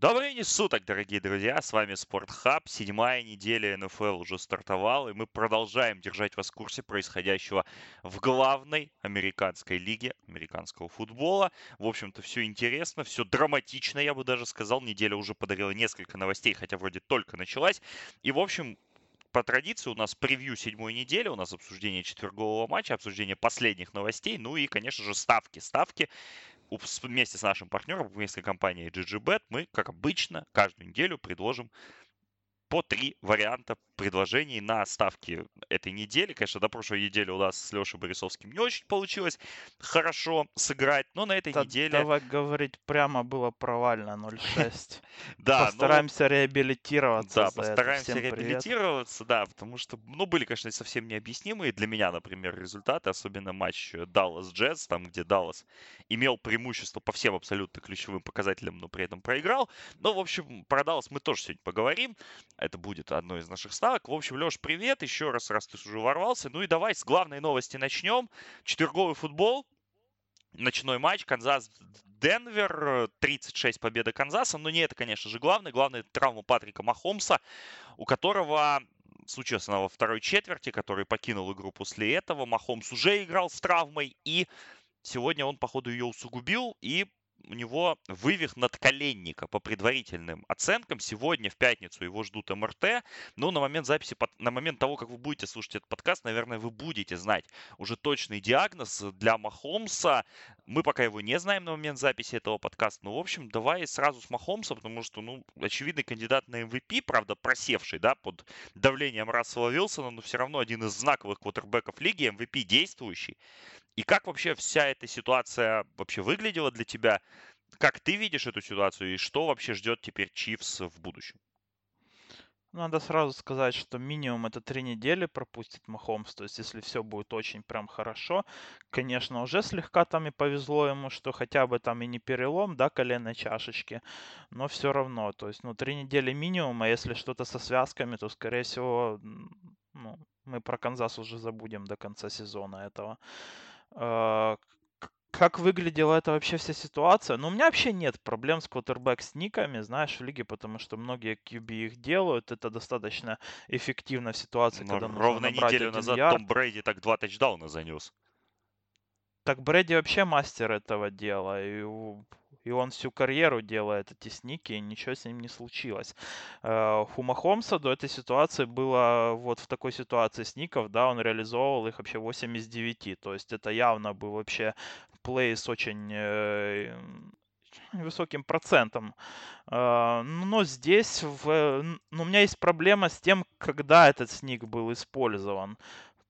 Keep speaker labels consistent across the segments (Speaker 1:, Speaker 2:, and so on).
Speaker 1: Добрый день суток, дорогие друзья, с вами Спортхаб. Седьмая неделя НФЛ уже стартовала, и мы продолжаем держать вас в курсе происходящего в главной американской лиге американского футбола. В общем-то, все интересно, все драматично, я бы даже сказал. Неделя уже подарила несколько новостей, хотя вроде только началась. И, в общем, по традиции у нас превью седьмой недели, у нас обсуждение четвергового матча, обсуждение последних новостей, ну и, конечно же, ставки. Ставки вместе с нашим партнером, вместе с компанией GGBet, мы, как обычно, каждую неделю предложим по три варианта предложений на ставки этой недели. Конечно, до прошлой недели у нас с Лешей Борисовским не очень получилось хорошо сыграть, но на этой
Speaker 2: Да,
Speaker 1: неделе...
Speaker 2: давай говорить прямо было провально 0-6.
Speaker 1: Да, ну,
Speaker 2: Постараемся реабилитироваться
Speaker 1: Да, постараемся реабилитироваться, да, потому что, ну, были, конечно, совсем необъяснимые для меня, например, результаты, особенно матч Dallas Jets, там, где Даллас имел преимущество по всем абсолютно ключевым показателям, но при этом проиграл. Но, в общем, про Даллас мы тоже сегодня поговорим. Это будет одной из наших ставок. В общем, Леш, привет еще раз, раз ты уже ворвался. Ну и давай с главной новости начнем. Четверговый футбол, ночной матч, Канзас Денвер, 36 победы Канзаса, но не это, конечно же, главное. Главное это травма Патрика Махомса, у которого случилась она во второй четверти, который покинул игру после этого. Махомс уже играл с травмой, и сегодня он, походу, ее усугубил, и у него вывих надколенника по предварительным оценкам. Сегодня, в пятницу, его ждут МРТ. Но на момент записи, на момент того, как вы будете слушать этот подкаст, наверное, вы будете знать уже точный диагноз для Махомса. Мы пока его не знаем на момент записи этого подкаста. Ну, в общем, давай сразу с Махомса, потому что, ну, очевидный кандидат на MVP, правда, просевший, да, под давлением Рассела Вилсона, но все равно один из знаковых квотербеков лиги, MVP действующий. И как вообще вся эта ситуация вообще выглядела для тебя? Как ты видишь эту ситуацию и что вообще ждет теперь Чивс в будущем?
Speaker 2: Надо сразу сказать, что минимум это три недели пропустит Махомс. То есть, если все будет очень прям хорошо, конечно, уже слегка там и повезло ему, что хотя бы там и не перелом, да, коленной чашечки, но все равно. То есть, ну, три недели минимум, а если что-то со связками, то, скорее всего, ну, мы про Канзас уже забудем до конца сезона этого. А, как выглядела эта вообще вся ситуация? Ну, у меня вообще нет проблем с квотербек с никами, знаешь, в лиге, потому что многие QB их делают. Это достаточно эффективно в ситуации,
Speaker 1: Но
Speaker 2: когда нужно
Speaker 1: ровно неделю назад
Speaker 2: ярд.
Speaker 1: Том Брейди так два тачдауна занес.
Speaker 2: Так Брэди вообще мастер этого дела. И, и он всю карьеру делает эти сники, и ничего с ним не случилось. Э, У Махомса до этой ситуации было вот в такой ситуации сников, да, он реализовывал их вообще 8 из 9. То есть это явно был вообще плей с очень э, высоким процентом. Э, Но здесь в, у меня есть проблема с тем, когда этот сник был использован.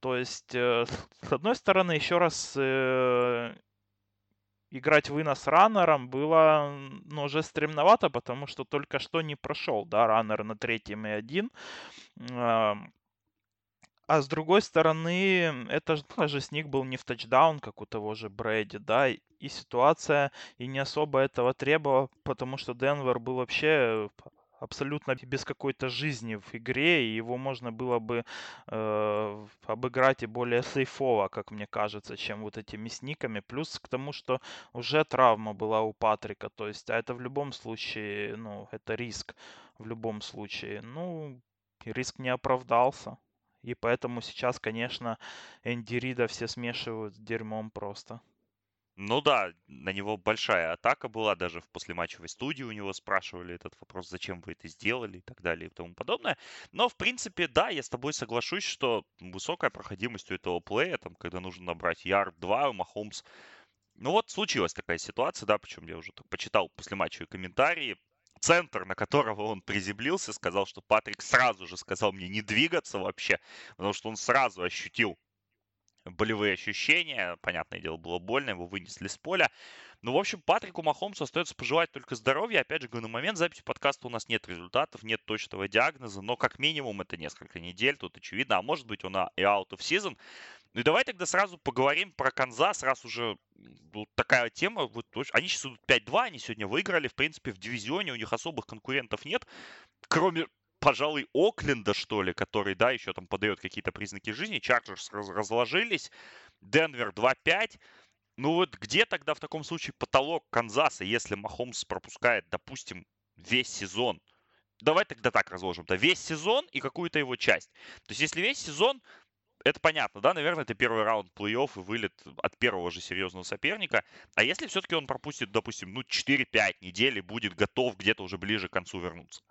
Speaker 2: То есть, э, с одной стороны, еще раз э, играть вынос раннером было ну, уже стремновато, потому что только что не прошел, да, раннер на третьем и один. А с другой стороны, это ж даже сник был не в тачдаун, как у того же Брэди, да, и и ситуация и не особо этого требовала, потому что Денвер был вообще абсолютно без какой-то жизни в игре, и его можно было бы э, обыграть и более сейфово, как мне кажется, чем вот этими сниками. Плюс к тому, что уже травма была у Патрика, то есть, а это в любом случае, ну, это риск в любом случае. Ну, риск не оправдался. И поэтому сейчас, конечно, Энди Рида все смешивают с дерьмом просто.
Speaker 1: Ну да, на него большая атака была, даже в послематчевой студии у него спрашивали этот вопрос, зачем вы это сделали и так далее и тому подобное. Но, в принципе, да, я с тобой соглашусь, что высокая проходимость у этого плея, там, когда нужно набрать ярд 2, Махомс Ну вот случилась такая ситуация, да, причем я уже почитал после матча комментарии. Центр, на которого он приземлился, сказал, что Патрик сразу же сказал мне не двигаться вообще, потому что он сразу ощутил болевые ощущения. Понятное дело, было больно, его вынесли с поля. Ну, в общем, Патрику Махомсу остается пожелать только здоровья. Опять же, на момент записи подкаста у нас нет результатов, нет точного диагноза, но как минимум это несколько недель, тут очевидно. А может быть, он и out of season. Ну и давай тогда сразу поговорим про Канзас, раз уже вот такая тема. Вот, они сейчас идут 5-2, они сегодня выиграли. В принципе, в дивизионе у них особых конкурентов нет. Кроме, пожалуй, Окленда, что ли, который, да, еще там подает какие-то признаки жизни. Чарджерс раз- разложились. Денвер 2-5. Ну вот где тогда в таком случае потолок Канзаса, если Махомс пропускает, допустим, весь сезон. Давай тогда так разложим-то. Весь сезон и какую-то его часть. То есть, если весь сезон, это понятно, да, наверное, это первый раунд плей-офф и вылет от первого же серьезного соперника. А если все-таки он пропустит, допустим, ну, 4-5 недель и будет готов где-то уже ближе к концу вернуться?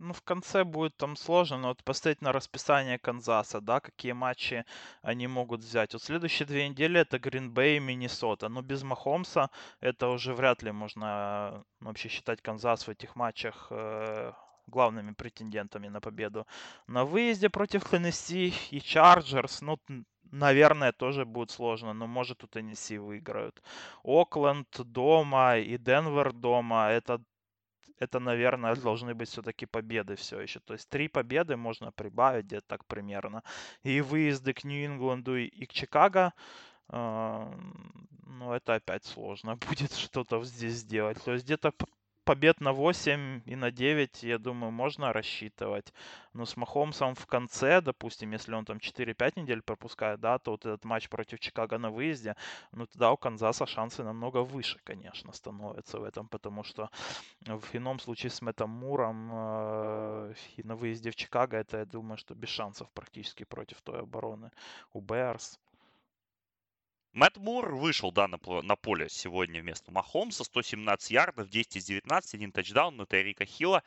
Speaker 2: Ну, в конце будет там сложно, но вот посмотреть на расписание Канзаса, да, какие матчи они могут взять. Вот следующие две недели это Гринбей и Миннесота. Но без Махомса это уже вряд ли можно ну, вообще считать Канзас в этих матчах э, главными претендентами на победу. На выезде против Теннесси и Чарджерс, ну, наверное, тоже будет сложно, но может у Теннесси выиграют. Окленд дома и Денвер дома, это это, наверное, должны быть все-таки победы все еще. То есть три победы можно прибавить где-то так примерно. И выезды к Нью-Ингланду и к Чикаго, э, ну, это опять сложно будет что-то здесь сделать. То есть где-то побед на 8 и на 9, я думаю, можно рассчитывать. Но с Махомсом в конце, допустим, если он там 4-5 недель пропускает, да, то вот этот матч против Чикаго на выезде, ну тогда у Канзаса шансы намного выше, конечно, становятся в этом, потому что в ином случае с Мэттом Муром э, и на выезде в Чикаго, это, я думаю, что без шансов практически против той обороны у Берс.
Speaker 1: Мэтт Мур вышел, да, на, на поле сегодня вместо Махомса. 117 ярдов, 10 из 19, один тачдаун на Террика Хилла.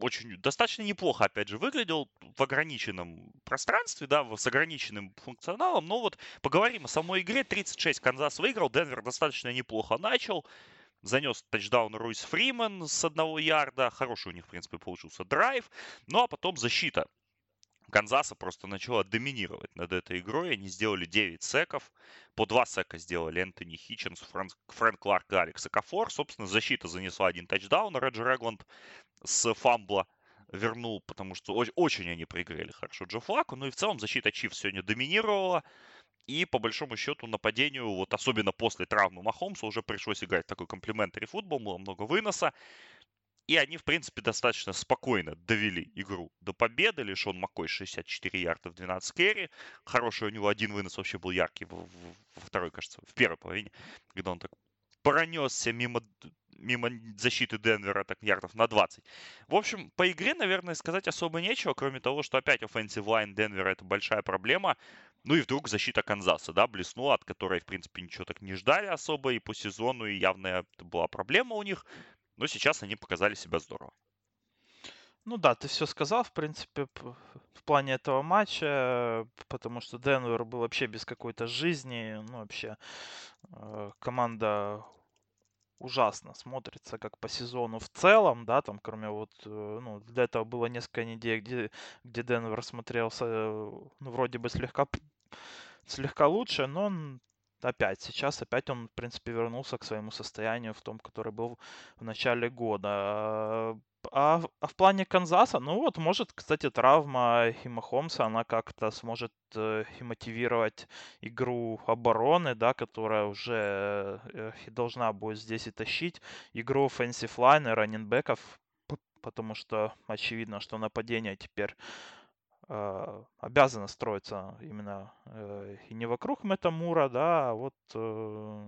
Speaker 1: Очень достаточно неплохо, опять же, выглядел в ограниченном пространстве, да, с ограниченным функционалом. Но вот поговорим о самой игре. 36 Канзас выиграл, Денвер достаточно неплохо начал. Занес тачдаун Ройс Фриман с одного ярда. Хороший у них, в принципе, получился драйв. Ну, а потом защита Канзаса просто начала доминировать над этой игрой. Они сделали 9 sack ов. По 2 sack а сделали Энтони Хитченс, Фрэнк, Фрэнк Кларк и Алекс Окафор. Собственно, защита занесла один тачдаун. Реджи Рэгланд с фамбла вернул, потому что очень они проиграли хорошо Джо Флаку. Ну и в целом защита Чиф сегодня доминировала. И по большому счету нападению, вот особенно после травмы Махомса, уже пришлось играть такой комплементарий футбол, было много выноса. И они, в принципе, достаточно спокойно довели игру до победы. Лишь он Маккой 64 ярда в 12 керри. Хороший у него один вынос вообще был яркий во, второй, кажется, в первой половине, когда он так пронесся мимо, мимо защиты Денвера так ярдов на 20. В общем, по игре, наверное, сказать особо нечего, кроме того, что опять offensive line Денвера это большая проблема. Ну и вдруг защита Канзаса, да, блеснула, от которой, в принципе, ничего так не ждали особо и по сезону, и явно это была проблема у них. Но сейчас они показали себя здорово.
Speaker 2: Ну да, ты все сказал, в принципе, в плане этого матча, потому что Денвер был вообще без какой-то жизни, ну вообще э, команда ужасно смотрится как по сезону в целом, да, там кроме вот, э, ну, для этого было несколько недель, где, где Денвер смотрелся, э, ну, вроде бы слегка, слегка лучше, но опять, сейчас опять он, в принципе, вернулся к своему состоянию в том, который был в начале года. А, а в плане Канзаса, ну вот, может, кстати, травма Хима Холмса, она как-то сможет э, мотивировать игру обороны, да, которая уже э, должна будет здесь и тащить игру offensive line и раннинбеков, потому что очевидно, что нападение теперь обязана строиться именно э, и не вокруг Мэтта Мура, да, а вот, э,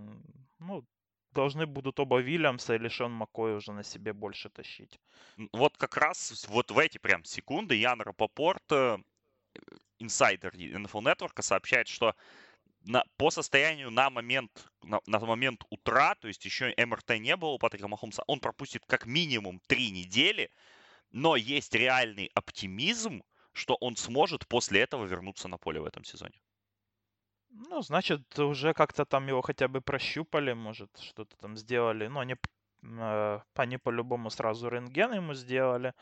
Speaker 2: ну, должны будут оба Вильямса или Шон Маккой уже на себе больше тащить.
Speaker 1: Вот как раз вот в эти прям секунды Ян Рапопорт, э, инсайдер NFL Network, сообщает, что на, по состоянию на момент, на, на момент утра, то есть еще МРТ не было у Патрика Махомса, он пропустит как минимум три недели, но есть реальный оптимизм, что он сможет после этого вернуться на поле в этом сезоне.
Speaker 2: Ну, значит, уже как-то там его хотя бы прощупали, может, что-то там сделали. Ну, они, э, они по-любому сразу рентген ему сделали.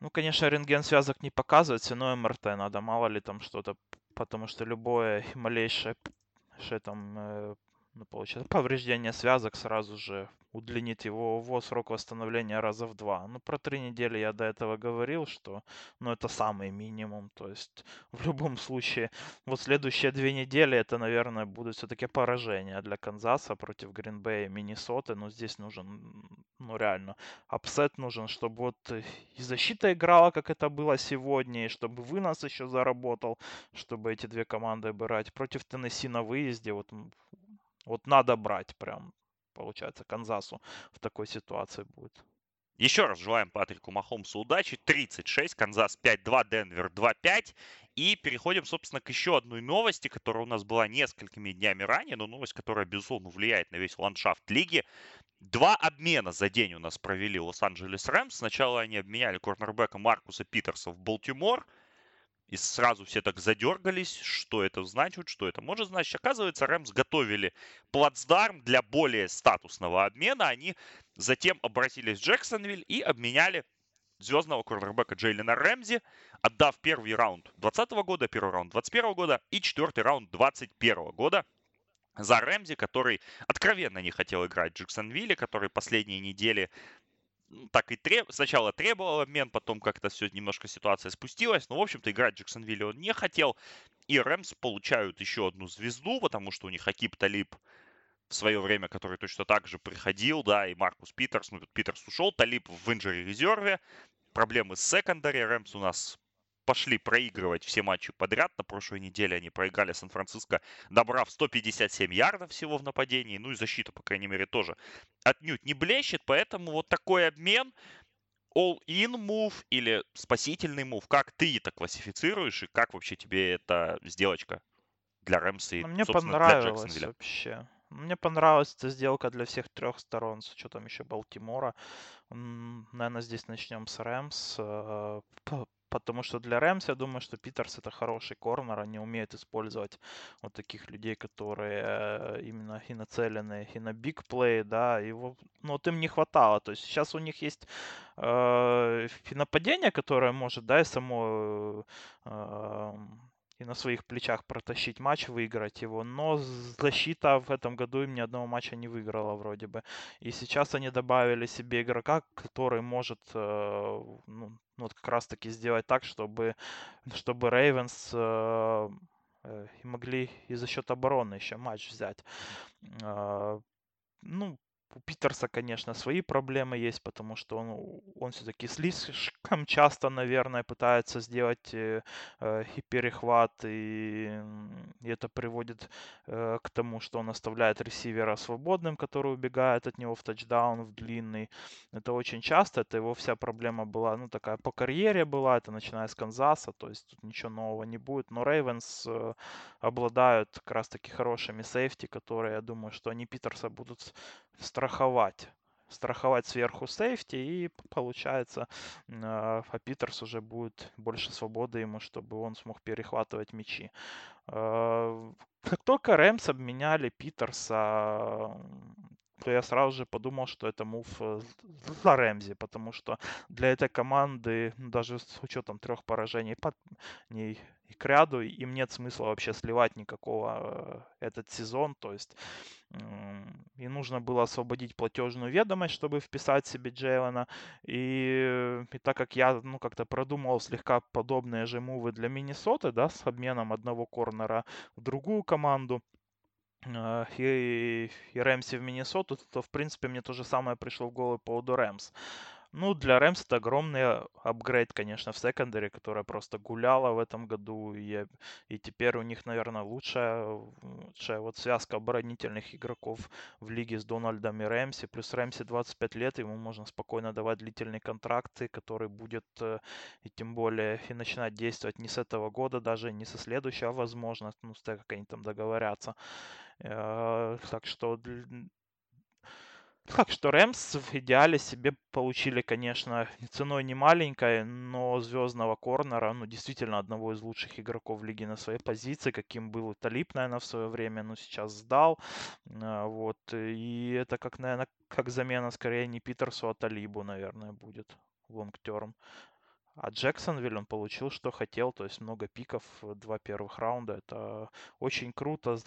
Speaker 2: Ну, конечно, рентген связок не показывается, но МРТ надо, мало ли там что-то, потому что любое малейшее там, э, ну, получается, повреждение связок сразу же удлинит его, его срок восстановления раза в два. Ну, про три недели я до этого говорил, что ну, это самый минимум. То есть в любом случае, вот следующие две недели это, наверное, будут все-таки поражения для Канзаса против Гринбея и Миннесоты. Но здесь нужен, ну реально, upset нужен, чтобы вот и защита играла, как это было сегодня, и чтобы вынос еще заработал, чтобы эти две команды брать. Против Теннесси на выезде, вот, вот надо брать прям получается, Канзасу в такой ситуации будет.
Speaker 1: Еще раз желаем Патрику Махомсу удачи. 36, Канзас 5-2, Денвер 2-5. И переходим, собственно, к еще одной новости, которая у нас была несколькими днями ранее, но новость, которая, безусловно, влияет на весь ландшафт лиги. Два обмена за день у нас провели Лос-Анджелес Рэмс. Сначала они обменяли корнербека Маркуса Питерса в Балтимор. И сразу все так задергались, что это значит, что это может значить. Оказывается, Рэмс готовили плацдарм для более статусного обмена. Они затем обратились в Джексонвиль и обменяли звездного корнербека Джейлина Рэмзи, отдав первый раунд 2020 года, первый раунд 2021 года и четвертый раунд 2021 года за Рэмзи, который откровенно не хотел играть в Джексонвилле, который последние недели так и треб... сначала требовал обмен, потом как-то все немножко ситуация спустилась. Но, в общем-то, играть Джексонвилле он не хотел. И Рэмс получают еще одну звезду, потому что у них Акип Талиб в свое время, который точно так же приходил, да, и Маркус Питерс, ну, Питерс ушел, Талиб в инжери резерве, проблемы с секондари, Рэмс у нас пошли проигрывать все матчи подряд. На прошлой неделе они проиграли Сан-Франциско, добрав 157 ярдов всего в нападении. Ну и защита, по крайней мере, тоже отнюдь не блещет. Поэтому вот такой обмен all-in move или спасительный move, как ты это классифицируешь и как вообще тебе эта сделочка для Рэмса и,
Speaker 2: ну, Мне понравилось вообще. Мне понравилась эта сделка для всех трех сторон, с учетом еще Балтимора. Наверное, здесь начнем с Рэмс. Потому что для Рэмс, я думаю, что Питерс это хороший корнер, они умеют использовать вот таких людей, которые э, именно и нацелены и на биг плей, да, и вот, ну, вот им не хватало, то есть сейчас у них есть э, нападение, которое может, да, и само э, на своих плечах протащить матч, выиграть его. Но защита в этом году им ни одного матча не выиграла вроде бы. И сейчас они добавили себе игрока, который может э, ну, ну, вот как раз таки сделать так, чтобы, чтобы Рейвенс э, э, могли и за счет обороны еще матч взять. Э, ну, у Питерса, конечно, свои проблемы есть, потому что он, он все-таки слишком часто, наверное, пытается сделать э, э, и перехват, и, и это приводит э, к тому, что он оставляет ресивера свободным, который убегает от него в тачдаун, в длинный. Это очень часто, это его вся проблема была, ну, такая по карьере была, это начиная с Канзаса, то есть тут ничего нового не будет. Но Рейвенс э, обладают как раз-таки хорошими сейфти, которые, я думаю, что они Питерса будут страховать страховать сверху сейфти, и получается, а Питерс уже будет больше свободы ему, чтобы он смог перехватывать мячи. А, как только Рэмс обменяли Питерса, то я сразу же подумал, что это мув э, за Рэмзи, потому что для этой команды, ну, даже с учетом трех поражений под ней и к ряду, им нет смысла вообще сливать никакого э, этот сезон, то есть и нужно было освободить платежную ведомость, чтобы вписать себе Джейлона. И, и так как я ну, как-то продумал слегка подобные же мувы для Миннесоты, да, с обменом одного корнера в другую команду, и, и Рэмси в Миннесоту, то, в принципе, мне то же самое пришло в голову по поводу Рэмс. Ну, для Рэмс это огромный апгрейд, конечно, в секондаре, которая просто гуляла в этом году. И, и теперь у них, наверное, лучшая, лучшая вот связка оборонительных игроков в лиге с Дональдом и Рэмси. Плюс Рэмси 25 лет, ему можно спокойно давать длительные контракты, который будет э, и тем более и начинать действовать не с этого года, даже не со следующего, возможно, ну, с как они там договорятся. Э, так что так что Рэмс в идеале себе получили, конечно, ценой не маленькой, но звездного корнера, ну, действительно, одного из лучших игроков лиги на своей позиции, каким был Талип, наверное, в свое время, но сейчас сдал. А, вот, и это как, наверное, как замена скорее не Питерсу, а Талибу, наверное, будет лонгтерм. А Джексонвилл он получил, что хотел, то есть много пиков, два первых раунда. Это очень круто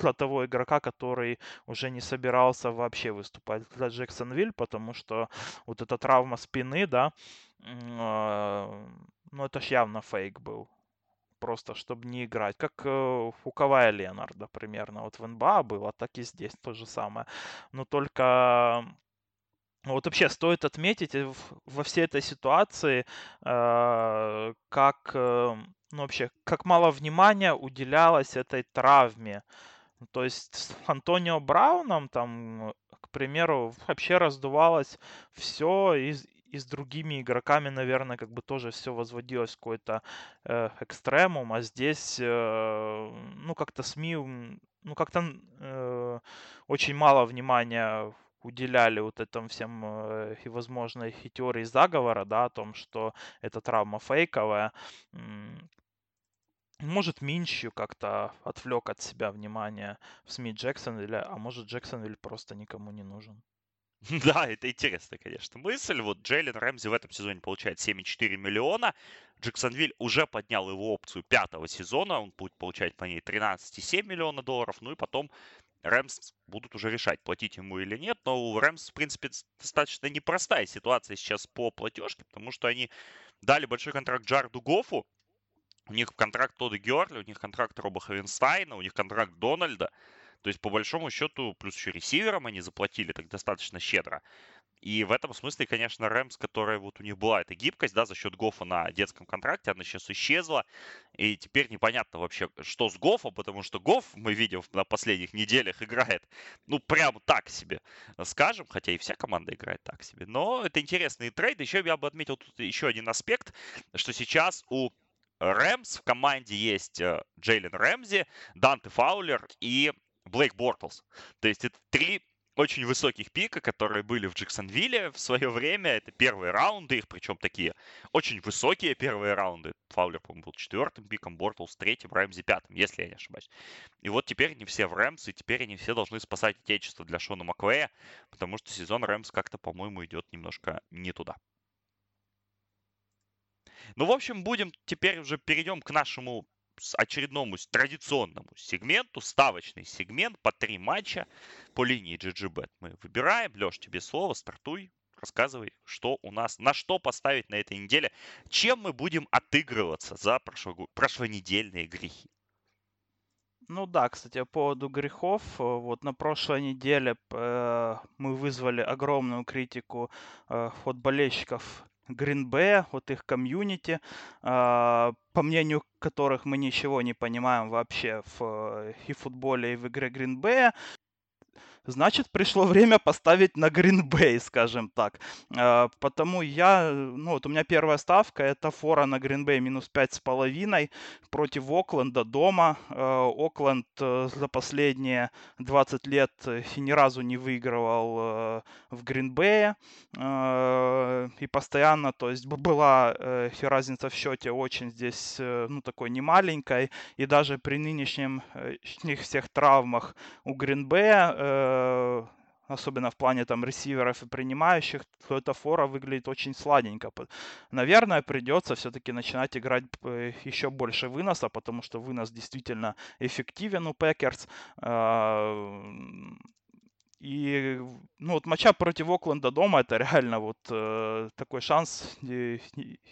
Speaker 2: для того игрока, который уже не собирался вообще выступать для Джексонвилл, потому что вот эта травма спины, да, а, ну это ж явно фейк был просто, чтобы не играть. Как э, у Кавая Ленарда примерно. Вот в НБА было, так и здесь то же самое. Но только вот вообще стоит отметить э, во всей этой ситуации, э, как, э, ну вообще, как мало внимания уделялось этой травме То есть с Антонио Брауном там, к примеру, вообще раздувалось все и, и с другими игроками, наверное, как бы тоже все возводилось какой-то э, экстремум, а здесь, э, ну, как-то СМИ, ну, как-то э, очень мало внимания уделяли вот этим всем э, и, возможно, и теории заговора, да, о том, что эта травма фейковая. Может, Минчью как-то отвлек от себя внимание в СМИ Джексонвилля, а может, Джексонвиль просто никому не нужен.
Speaker 1: Да, это интересная, конечно, мысль. Вот Джейлен Рэмзи в этом сезоне получает 7,4 миллиона. Джексонвиль уже поднял его опцию пятого сезона. Он будет получать по ней 13,7 миллиона долларов. Ну и потом Рэмс будут уже решать, платить ему или нет. Но у Рэмс, в принципе, достаточно непростая ситуация сейчас по платежке, потому что они дали большой контракт Джарду Гофу. У них контракт Тодда Георли, у них контракт Роба Ховенстайна, у них контракт Дональда. То есть, по большому счету, плюс еще ресиверам они заплатили так достаточно щедро. И в этом смысле, конечно, Рэмс, которая вот у них была эта гибкость, да, за счет Гофа на детском контракте, она сейчас исчезла. И теперь непонятно вообще, что с Гофом, потому что Гоф, мы видим, на последних неделях играет, ну, прям так себе, скажем, хотя и вся команда играет так себе. Но это интересный trade. Еще я бы отметил тут еще один аспект, что сейчас у Рэмс в команде есть э, Джейлен Рэмзи, Данте Фаулер и Блейк Бортлс. То есть это три очень высоких пика, которые были в Джексонвилле в свое время. Это первые раунды их, причем такие очень высокие первые раунды. Фаулер, по-моему, был четвертым пиком, Бортлс третьим, Рэмзи пятым, если я не ошибаюсь. И вот теперь они все в Рэмс, и теперь они все должны спасать отечество для Шона Маквея, потому что сезон Рэмс как-то, по-моему, идет немножко не туда. Ну, в общем, будем теперь уже перейдем к нашему очередному традиционному сегменту, ставочный сегмент по три матча по линии GGBet. Мы выбираем. Леш, тебе слово, стартуй. Рассказывай, что у нас, на что поставить на этой неделе, чем мы будем отыгрываться за прошло, прошлонедельные грехи.
Speaker 2: Ну да, кстати, по поводу грехов. Вот на прошлой неделе э, мы вызвали огромную критику э, от болельщиков Гринбея, от их комьюнити, э, по мнению которых мы ничего не понимаем вообще в э, и футболе, и в игре Гринбея. Значит, пришло время поставить на Гринбей, скажем так. А, потому я, ну вот у меня первая ставка, это фора на Гринбей минус пять с половиной против Окленда дома. А, Окленд э, за последние 20 лет э, ни разу не выигрывал э, в Гринбее. И постоянно, то есть была разница в счете очень здесь, ну такой немаленькой. И даже при нынешнем всех травмах у Гринбея особенно в плане там ресиверов и принимающих, то эта фора выглядит очень сладенько. Наверное, придется все-таки начинать играть э, еще больше выноса, потому что вынос действительно эффективен у Пекерс. И ну, вот матча против Окленда дома это реально вот э, такой шанс и,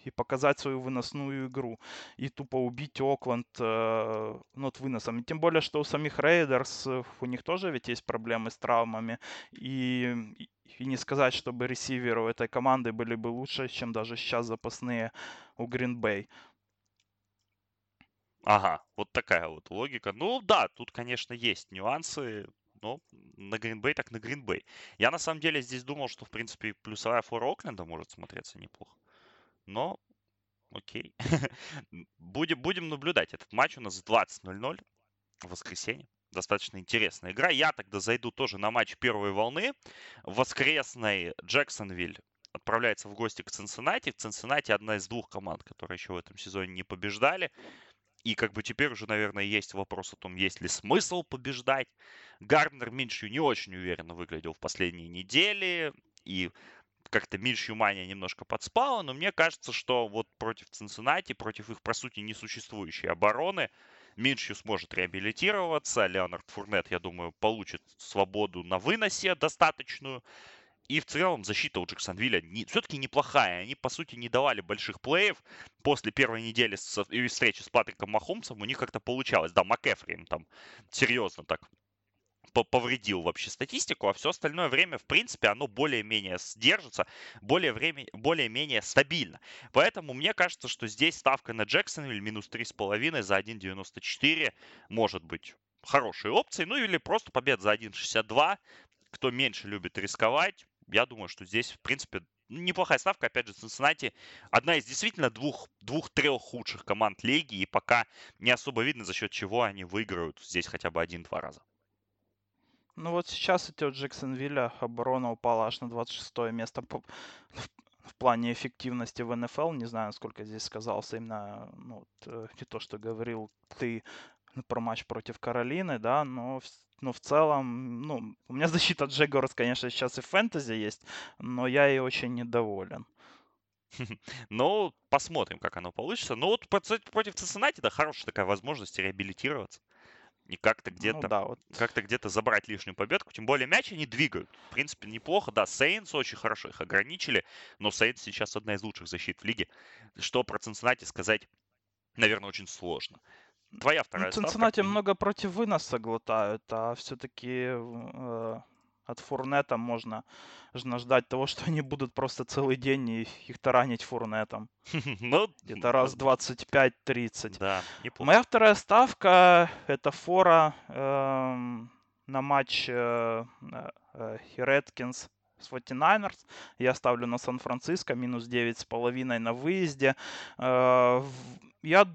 Speaker 2: и показать свою выносную игру. И тупо убить Окленд э, ну, вот выносом. И тем более, что у самих Рейдерс, у них тоже ведь есть проблемы с травмами. И, и не сказать, чтобы ресиверы у этой команды были бы лучше, чем даже сейчас запасные у Гринбей.
Speaker 1: Ага, вот такая вот логика. Ну да, тут, конечно, есть нюансы но на Гринбей так на Гринбей. Я на самом деле здесь думал, что в принципе плюсовая фора Окленда может смотреться неплохо. Но окей. будем, будем наблюдать. Этот матч у нас 20.00 в воскресенье. Достаточно интересная игра. Я тогда зайду тоже на матч первой волны. Воскресный Джексонвиль отправляется в гости к Цинциннати. Цинциннати одна из двух команд, которые еще в этом сезоне не побеждали. И как бы теперь уже, наверное, есть вопрос о том, есть ли смысл побеждать. Гарднер Миншью не очень уверенно выглядел в последние недели. И как-то Миншью мания немножко подспала. Но мне кажется, что вот против Цинциннати, против их, по сути, несуществующей обороны, Миншью сможет реабилитироваться. Леонард Фурнет, я думаю, получит свободу на выносе достаточную. И в целом защита у Джексонвилля не, все-таки неплохая. Они, по сути, не давали больших плеев. После первой недели с, и встречи с Патриком Махомсом у них как-то получалось. Да, МакЭфри там серьезно так повредил вообще статистику, а все остальное время, в принципе, оно более-менее сдержится, более время, более-менее стабильно. Поэтому мне кажется, что здесь ставка на Джексонвилл минус 3,5 за 1,94 может быть хорошие опции. Ну или просто победа за 1.62. Кто меньше любит рисковать, я думаю, что здесь, в принципе, неплохая ставка. Опять же, Цинциннати одна из действительно двух, двух-трех худших команд лиги. И пока не особо видно, за счет чего они выиграют здесь хотя бы один-два раза.
Speaker 2: Ну вот сейчас эти вот Джексонвилля оборона упала аж на 26 место по, в, в плане эффективности в НФЛ. Не знаю, сколько здесь сказался именно ну, вот, э, не то, что говорил ты про матч против Каролины, да, но, но в целом, ну, у меня защита Джегорс, конечно, сейчас и в фэнтези есть, но я ей очень недоволен.
Speaker 1: Ну, посмотрим, как оно получится. Ну, вот против Цинциннати, да, хорошая такая возможность реабилитироваться и как-то ну где-то ну, да, вот. как-то где-то забрать лишнюю победку. Тем более мяч они двигают. В принципе, неплохо. Да, Сейнс очень хорошо их ограничили, но Сейнс сейчас одна из лучших защит в лиге. Что про Цинциннати сказать, наверное, очень сложно. Твоя ну, вторая
Speaker 2: ну, Цинциннати много против выноса глотают, а все-таки э, от Фурнета можно ждать того, что они будут просто целый день их таранить Фурнетом. Ну, Где-то раз 25-30. Да. Моя вторая ставка — это фора э, на матч э, э, Редкинс с 49ers. Я ставлю на Сан-Франциско, минус 9,5 на выезде. Э, я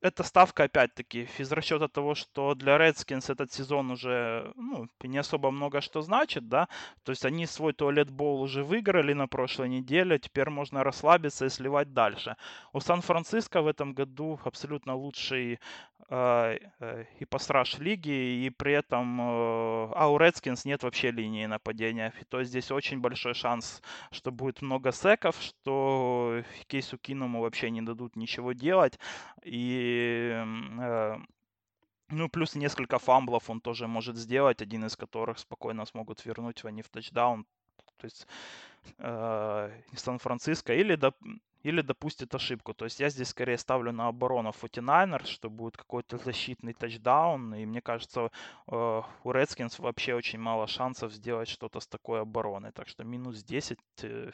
Speaker 2: эта ставка, опять-таки, из расчета того, что для Redskins этот сезон уже ну, не особо много что значит, да, то есть они свой туалет-бол уже выиграли на прошлой неделе, теперь можно расслабиться и сливать дальше. У Сан-Франциско в этом году абсолютно лучший э, э, и пасраж лиги, и при этом, э, а у Redskins нет вообще линии нападения, то есть здесь очень большой шанс, что будет много секов, что Кейсу Киному вообще не дадут ничего делать, и э, ну, плюс несколько фамблов он тоже может сделать, один из которых спокойно смогут вернуть они в тачдаун. То есть э, Сан-Франциско или, доп, или допустит ошибку. То есть я здесь скорее ставлю на оборону 49ers, что будет какой-то защитный тачдаун. И мне кажется, э, у Redskins вообще очень мало шансов сделать что-то с такой обороной. Так что минус 10 э,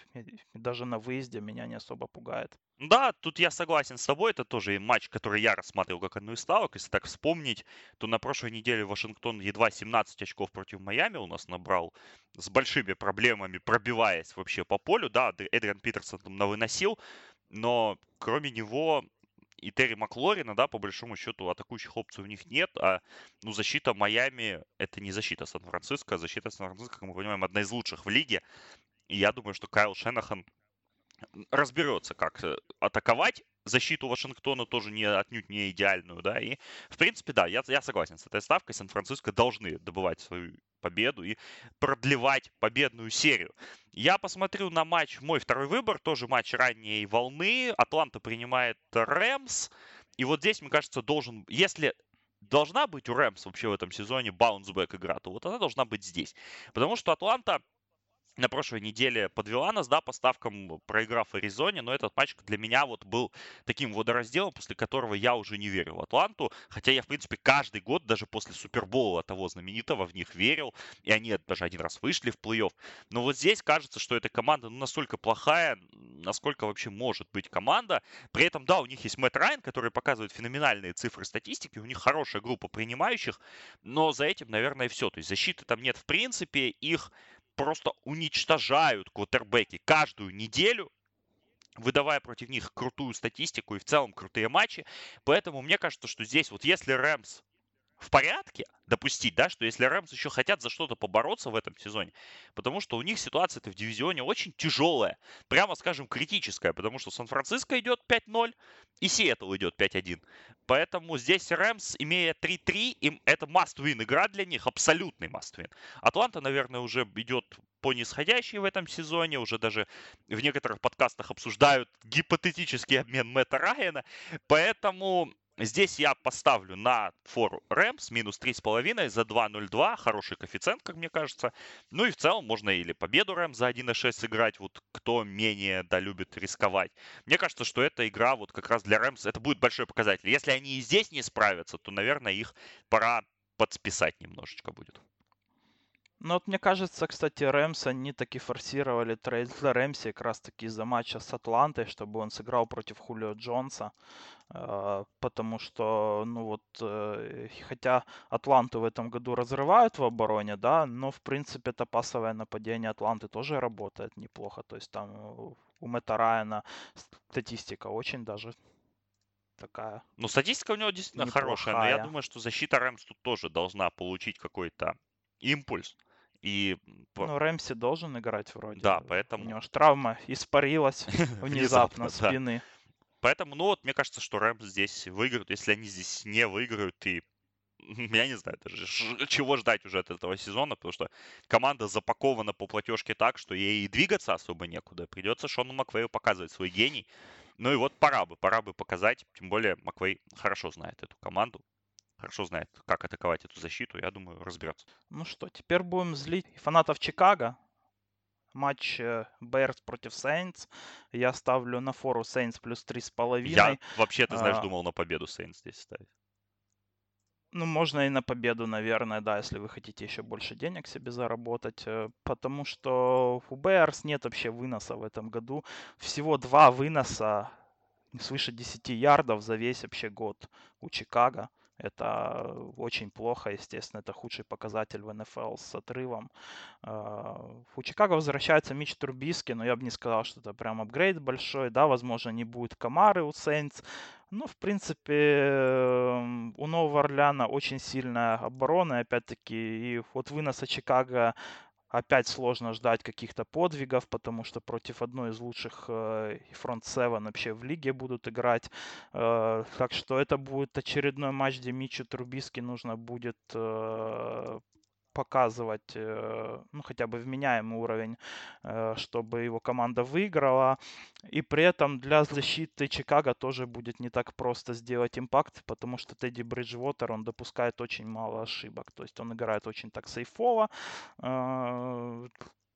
Speaker 2: даже на выезде меня не особо пугает.
Speaker 1: Да, тут я согласен с тобой. Это тоже матч, который я рассматривал как одну из ставок. Если так вспомнить, то на прошлой неделе Вашингтон едва 17 очков против Майами у нас набрал с большими проблемами, пробиваясь вообще по полю. Да, Эдриан Питерсон там навыносил, но кроме него и Терри Маклорина, да, по большому счету, атакующих опций у них нет, а, ну, защита Майами — это не защита Сан-Франциско, а защита Сан-Франциско, как мы понимаем, одна из лучших в лиге. И я думаю, что Кайл Шенахан разберется, как э, атаковать защиту Вашингтона тоже не отнюдь не идеальную, да, и, в принципе, да, я, я согласен с этой ставкой, Сан-Франциско должны добывать свою победу и продлевать победную серию. Я посмотрю на матч, мой второй выбор, тоже матч ранней волны, Атланта принимает Рэмс, и вот здесь, мне кажется, должен, если должна быть у Рэмс вообще в этом сезоне баунсбэк игра, то вот она должна быть здесь. Потому что Атланта на прошлой неделе подвела нас, да, по ставкам, проиграв Аризоне, но этот матч для меня вот был таким водоразделом, после которого я уже не верил в Атланту, хотя я, в принципе, каждый год, даже после Супербола того знаменитого, в них верил, и они даже один раз вышли в плей-офф. Но вот здесь кажется, что эта команда ну, настолько плохая, насколько вообще может быть команда. При этом, да, у них есть Мэтт Райан, который показывает феноменальные цифры статистики, у них хорошая группа принимающих, но за этим, наверное, все. То есть защиты там нет в принципе, их просто уничтожают квотербеки каждую неделю, выдавая против них крутую статистику и в целом крутые матчи. Поэтому мне кажется, что здесь вот если Рэмс в порядке допустить, да, что если Рэмс еще хотят за что-то побороться в этом сезоне, потому что у них ситуация-то в дивизионе очень тяжелая, прямо скажем, критическая, потому что Сан-Франциско идет 5-0 и Сиэтл идет 5-1. Поэтому здесь Рэмс, имея 3-3, им это must-win игра для них, абсолютный must-win. Атланта, наверное, уже идет по нисходящей в этом сезоне, уже даже в некоторых подкастах обсуждают гипотетический обмен Мэтта Райана, поэтому Здесь я поставлю на фору Рэмс минус 3,5 за 2.02. Хороший коэффициент, как мне кажется. Ну и в целом можно или победу Рэмс за 1.6 сыграть, вот кто менее да, любит рисковать. Мне кажется, что эта игра вот как раз для Рэмс, это будет большой показатель. Если они и здесь не справятся, то, наверное, их пора подсписать немножечко будет.
Speaker 2: Ну вот мне кажется, кстати, Рэмс, они таки форсировали трейд для Рэмси как раз таки из-за матча с Атлантой, чтобы он сыграл против Хулио Джонса. Э, потому что, ну вот, э, хотя Атланту в этом году разрывают в обороне, да, но, в принципе, это пасовое нападение Атланты тоже работает неплохо. То есть там у Мэтта Райана статистика очень даже такая.
Speaker 1: Ну, статистика у него действительно неплохая. хорошая, но я думаю, что защита Рэмс тут тоже должна получить какой-то импульс. И...
Speaker 2: Ну, Рэмси должен играть вроде.
Speaker 1: Да, поэтому...
Speaker 2: У него же травма испарилась внезапно спины.
Speaker 1: Поэтому, ну вот, мне кажется, что Рэмс здесь выиграют. Если они здесь не выиграют, и я не знаю даже, чего ждать уже от этого сезона, потому что команда запакована по платежке так, что ей и двигаться особо некуда. Придется Шону Маквею показывать свой гений. Ну и вот пора бы, пора бы показать. Тем более Маквей хорошо знает эту команду хорошо знает, как атаковать эту защиту, я думаю, разберется.
Speaker 2: Ну что, теперь будем злить фанатов Чикаго. Матч Берс против Сейнс. Я ставлю на фору Сейнс плюс три с половиной.
Speaker 1: Я вообще, ты знаешь, а... думал на победу Сейнс здесь ставить.
Speaker 2: Ну, можно и на победу, наверное, да, если вы хотите еще больше денег себе заработать. Э, потому что у Берс нет вообще выноса в этом году. Всего два выноса свыше 10 ярдов за весь вообще год у Чикаго. Это очень плохо, естественно, это худший показатель в НФЛ с отрывом. А, у Чикаго возвращается Мич Турбиски, но я бы не сказал, что это прям апгрейд большой. Да, возможно, не будет Камары у Сейнтс. Но, в принципе, у Нового Орлеана очень сильная оборона, опять-таки, и вот выноса Чикаго Опять сложно ждать каких-то подвигов, потому что против одной из лучших фронт э, 7 вообще в лиге будут играть. Э, так что это будет очередной матч, где Мичу Трубиски нужно будет э, показывать, э, ну, хотя бы вменяемый уровень, э, чтобы его команда выиграла. И при этом для защиты Чикаго тоже будет не так просто сделать импакт, потому что Тедди Бриджвотер, он допускает очень мало ошибок. То есть он играет очень так сейфово.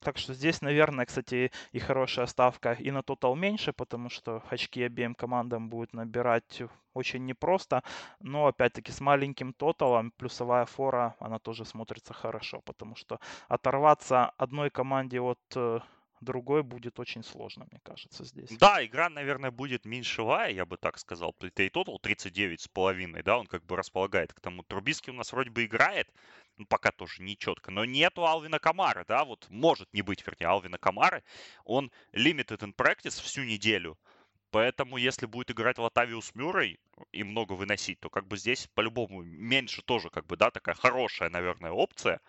Speaker 2: Так что здесь, наверное, кстати, и хорошая ставка и на тотал меньше, потому что очки обеим командам будет набирать очень непросто. Но, опять-таки, с маленьким тоталом плюсовая фора, она тоже смотрится хорошо, потому что оторваться одной команде от э, другой будет очень сложно, мне кажется, здесь.
Speaker 1: Да, игра, наверное, будет меньшевая, я бы так сказал. Play Total 39,5, да, он как бы располагает к тому. Трубиский у нас вроде бы играет, ну, пока тоже не четко, но нету Алвина Камара, да, вот может не быть, вернее, Алвина Камары. Он limited in practice всю неделю, Поэтому, если будет играть Латавиус Мюррей и много выносить, то как бы здесь по-любому меньше тоже, как бы, да, такая хорошая, наверное, опция.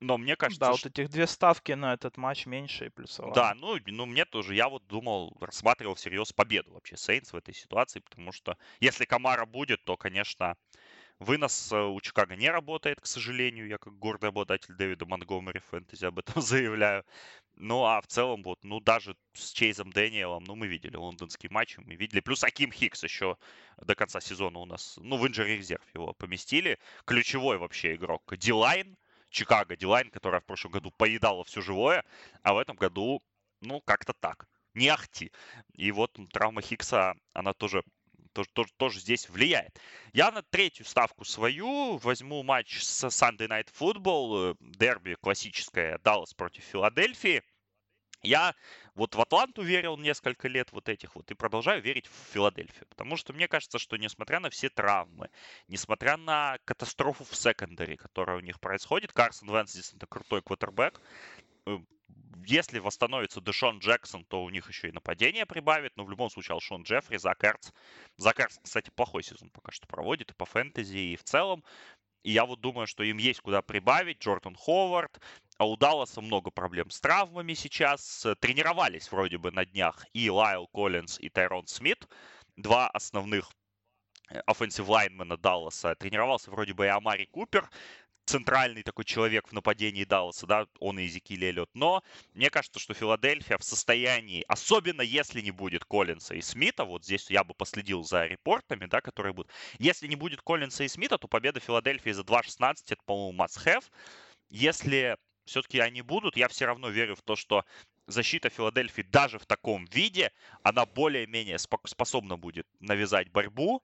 Speaker 1: Но мне кажется...
Speaker 2: Да, что... вот этих две ставки на этот матч меньше и плюсовая.
Speaker 1: Да, ну, ну мне тоже, я вот думал, рассматривал всерьез победу вообще Сейнс в этой ситуации, потому что если Камара будет, то, конечно, вынос э, у Чикаго не работает, к сожалению. Я как гордый обладатель Дэвида Монтгомери фэнтези об этом заявляю. Ну, а в целом, вот, ну, даже с Чейзом Дэниелом, ну, мы видели лондонский матч, мы видели. Плюс Аким Хикс еще до конца сезона у нас, ну, в injured reserve его поместили. Ключевой вообще игрок. D-line, Чикаго D-line, которая в прошлом году поедала все живое, а в этом году, ну, как-то так. Не ахти. И вот травма Хикса, она тоже тоже, тоже, здесь влияет. Я на третью ставку свою возьму матч с Sunday Night Football, э, дерби классическое, Даллас против Филадельфии. Я вот в Атланту верил несколько лет вот этих вот и продолжаю верить в Филадельфию. Потому что мне кажется, что несмотря на все травмы, несмотря на катастрофу в секондаре, которая у них происходит, Карсон Венс это крутой квотербек, если восстановится Дэшон Джексон, то у них еще и нападение прибавит. Но в любом случае Алшон Джеффри, Зак Эрц. Зак Эрц, кстати, плохой сезон пока что проводит и по фэнтези, и в целом. И я вот думаю, что им есть куда прибавить. Джордан Ховард. А у Далласа много проблем с травмами сейчас. Тренировались вроде бы на днях и Лайл Коллинз, и Тайрон Смит. Два основных offensive лайнмена Далласа. Тренировался вроде бы и Амари Купер центральный такой человек в нападении Далласа, да, он и Эзекиль Эллиот. Но мне кажется, что Филадельфия в состоянии, особенно если не будет Коллинса и Смита, вот здесь я бы последил за репортами, да, которые будут. Если не будет Коллинса и Смита, то победа Филадельфии за 2.16 это, по-моему, must-have. Если все-таки они будут, я все равно верю в то, что защита Филадельфии даже в таком виде, она более-менее способна будет навязать борьбу,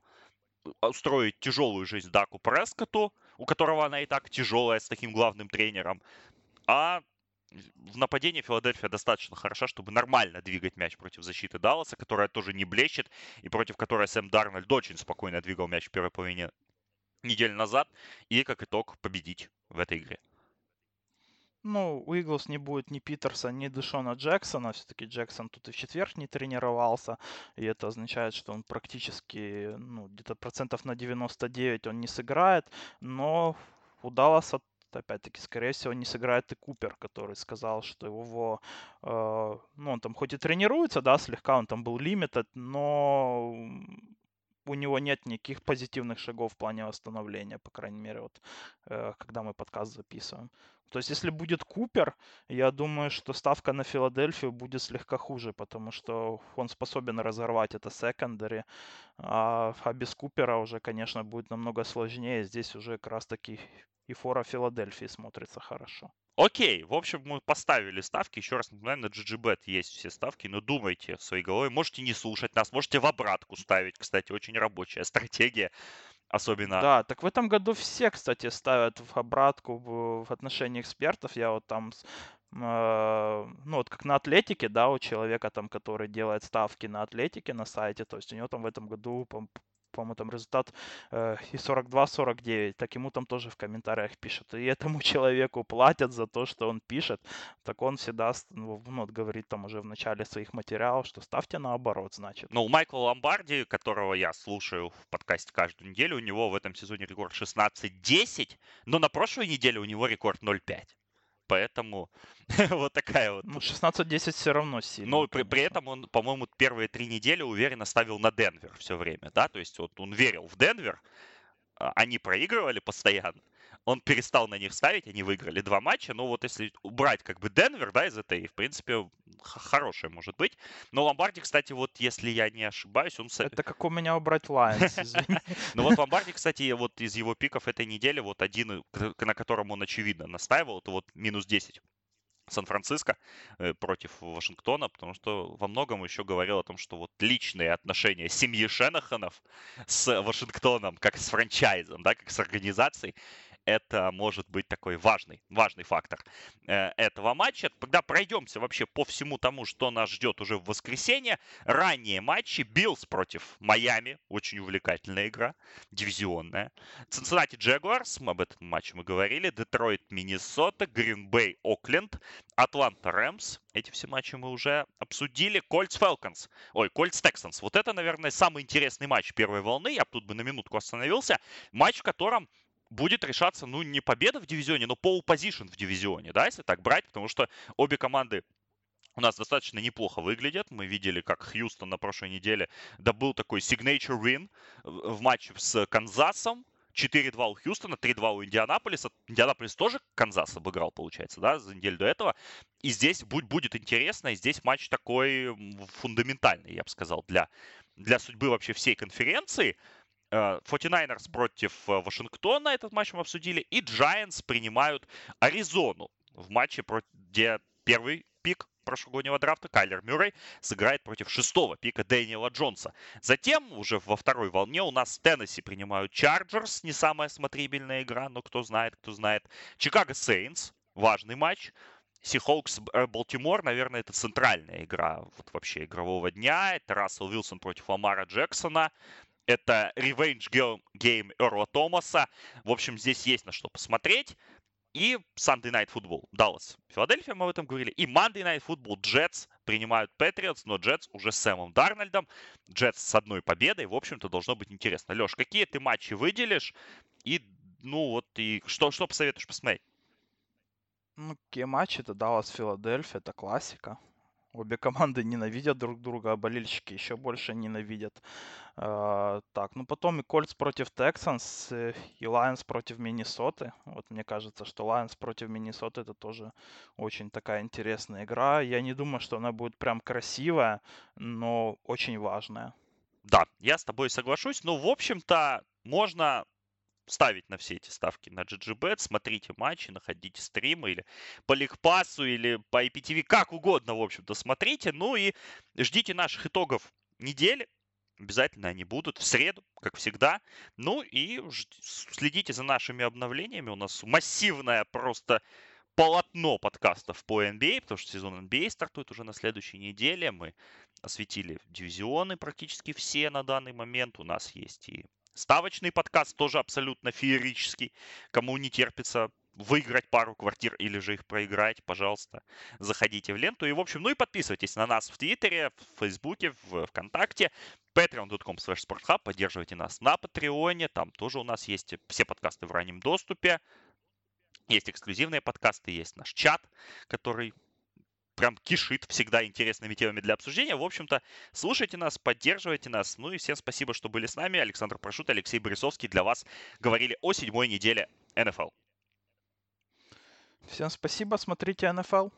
Speaker 1: устроить тяжелую жизнь Даку Прескоту, у которого она и так тяжелая с таким главным тренером. А в нападении Филадельфия достаточно хороша, чтобы нормально двигать мяч против защиты Далласа, которая тоже не блещет, и против которой Сэм Дарнольд очень спокойно двигал мяч в первой половине недели назад, и как итог победить в этой игре.
Speaker 2: Ну, у Иглс не будет ни Питерса, ни Дэшона Джексона. Все-таки Джексон тут и в четверг не тренировался. И это означает, что он практически, ну, где-то процентов на 99 он не сыграет. Но у Далласа опять-таки, скорее всего, не сыграет и Купер, который сказал, что его, э, ну, он там хоть и тренируется, да, слегка он там был лимитед, но у него нет никаких позитивных шагов в плане восстановления, по крайней мере, вот э, когда мы подкаст записываем. То есть, если будет Купер, я думаю, что ставка на Филадельфию будет слегка хуже, потому что он способен разорвать это секондари, а, а без Купера уже, конечно, будет намного сложнее. Здесь уже как раз-таки и фора Филадельфии смотрится хорошо.
Speaker 1: Окей, в общем, мы поставили ставки. Еще раз напоминаю, на GGBet есть все ставки, но думайте своей головой. Можете не слушать нас, можете в обратку ставить. Кстати, очень рабочая стратегия. Особенно...
Speaker 2: Да, так в этом году все, кстати, ставят в обратку в, отношении экспертов. Я вот там, э, ну вот как на Атлетике, да, у человека там, который делает ставки на Атлетике на сайте, то есть у него там в этом году, по-моему, там результат э, и 42-49, так ему там тоже в комментариях пишут. И этому человеку платят за то, что он пишет. Так он всегда ну, ну, говорит там уже в начале своих материалов, что ставьте наоборот, значит.
Speaker 1: Ну, Майкла Ломбарди, которого я слушаю в подкасте каждую неделю, у него в этом сезоне рекорд 16-10, но на прошлой неделе у него рекорд 0-5. Поэтому вот такая вот.
Speaker 2: Ну, 16-10 все равно сильно.
Speaker 1: Но при, при этом он, по-моему, первые три недели уверенно ставил на Денвер все время, да, то есть вот он верил в Денвер, а, они проигрывали постоянно, он перестал на них ставить, они выиграли два матча. Но вот если убрать как бы Денвер, да, из этой, в принципе, хорошее может быть. Но Ломбарди, кстати, вот если я не ошибаюсь, он...
Speaker 2: Это как у меня убрать Лайонс.
Speaker 1: Ну вот Ломбарди, кстати, вот из его пиков этой недели, вот один, на котором он очевидно настаивал, это вот минус 10 Сан-Франциско э, против Вашингтона, потому что во многом еще говорил о том, что вот личные отношения семьи Шенаханов с Вашингтоном, как с франчайзом, да, как с организацией, это может быть такой важный, важный фактор э, этого матча. Когда пройдемся вообще по всему тому, что нас ждет уже в воскресенье, ранние матчи, Bills против Майами, очень увлекательная игра, дивизионная. Цинциннати Jaguars, об этом матче мы говорили, Детройт, Миннесота, Гринбей, Окленд, Атланта Rams, эти все матчи мы уже обсудили. Colts Falcons. Ой, Colts Texans. Вот это, наверное, самый интересный матч первой волны. Я тут бы на минутку остановился. Матч, в котором будет решаться, ну, не победа в дивизионе, но пол позишн в дивизионе, да, если так брать, потому что обе команды у нас достаточно неплохо выглядят. Мы видели, как Хьюстон на прошлой неделе добыл такой signature win в матче с Канзасом. 4-2 у Хьюстона, 3-2 у Индианаполиса. Индианаполис тоже Канзас обыграл, получается, да, за неделю до этого. И здесь будет, будет интересно, и здесь матч такой фундаментальный, я бы сказал, для, для судьбы вообще всей конференции. 49ers э, против э, Вашингтона, этот матч мы обсудили, и Giants принимают Аризону в матче, где первый пик прошлогоднего драфта Кайлер Мюррей сыграет против шестого пика Дэниела Джонса. Затем, уже во второй волне, у нас Теннесси принимают Chargers, не самая смотрибельная игра, но кто знает, кто знает. Чикаго Saints, важный матч. Seahawks э, Балтимор, наверное, это центральная игра вот вообще игрового дня. Это Рассел Вилсон против Ламара Джексона. Это Revenge Game Эрла Томаса. В общем, здесь есть на что посмотреть. И Sunday Night Football, Даллас, Филадельфия, мы об этом говорили. И Monday Night Football, Джетс принимают Патриотс, но Джетс уже с Сэмом Дарнольдом. Джетс с одной победой, в общем-то, должно быть интересно. Леш, какие ты матчи выделишь? И, ну вот, и что, что посоветуешь посмотреть?
Speaker 2: Ну, какие матчи? Это Даллас, Филадельфия, это классика. Обе команды ненавидят друг друга, а болельщики еще больше ненавидят. Э, так, ну потом и Colts против Texans, э, и Lions против Миннесоты. Вот мне кажется, что Lions против Миннесоты это тоже очень такая интересная игра. Я не думаю, что она будет прям красивая, но очень важная.
Speaker 1: Да, я с тобой соглашусь. Но, в общем-то, можно ставить на все эти ставки на GGBet, смотрите матчи, находите стримы или по Лигпассу, или по IPTV, как угодно, в общем-то, смотрите. Ну и ждите наших итогов недели. Обязательно они будут в среду, как всегда. Ну и следите за нашими обновлениями. У нас массивное просто полотно подкастов по NBA, потому что сезон NBA стартует уже на следующей неделе. Мы осветили дивизионы практически все на данный момент. У нас есть и ставочный подкаст, тоже абсолютно феерический. Кому не терпится выиграть пару квартир или же их проиграть, пожалуйста, заходите в ленту. И, в общем, ну и подписывайтесь на нас в Твиттере, в Фейсбуке, в ВКонтакте, patreon.com slash sporthub, поддерживайте нас на Патреоне, там тоже у нас есть все подкасты в раннем доступе, есть эксклюзивные подкасты, есть наш чат, который прям кишит всегда интересными темами для обсуждения. В общем-то, слушайте нас, поддерживайте нас. Ну и всем спасибо, что были с нами. Александр Прошут, Алексей Борисовский для вас говорили о седьмой неделе НФЛ.
Speaker 2: Всем спасибо, смотрите НФЛ.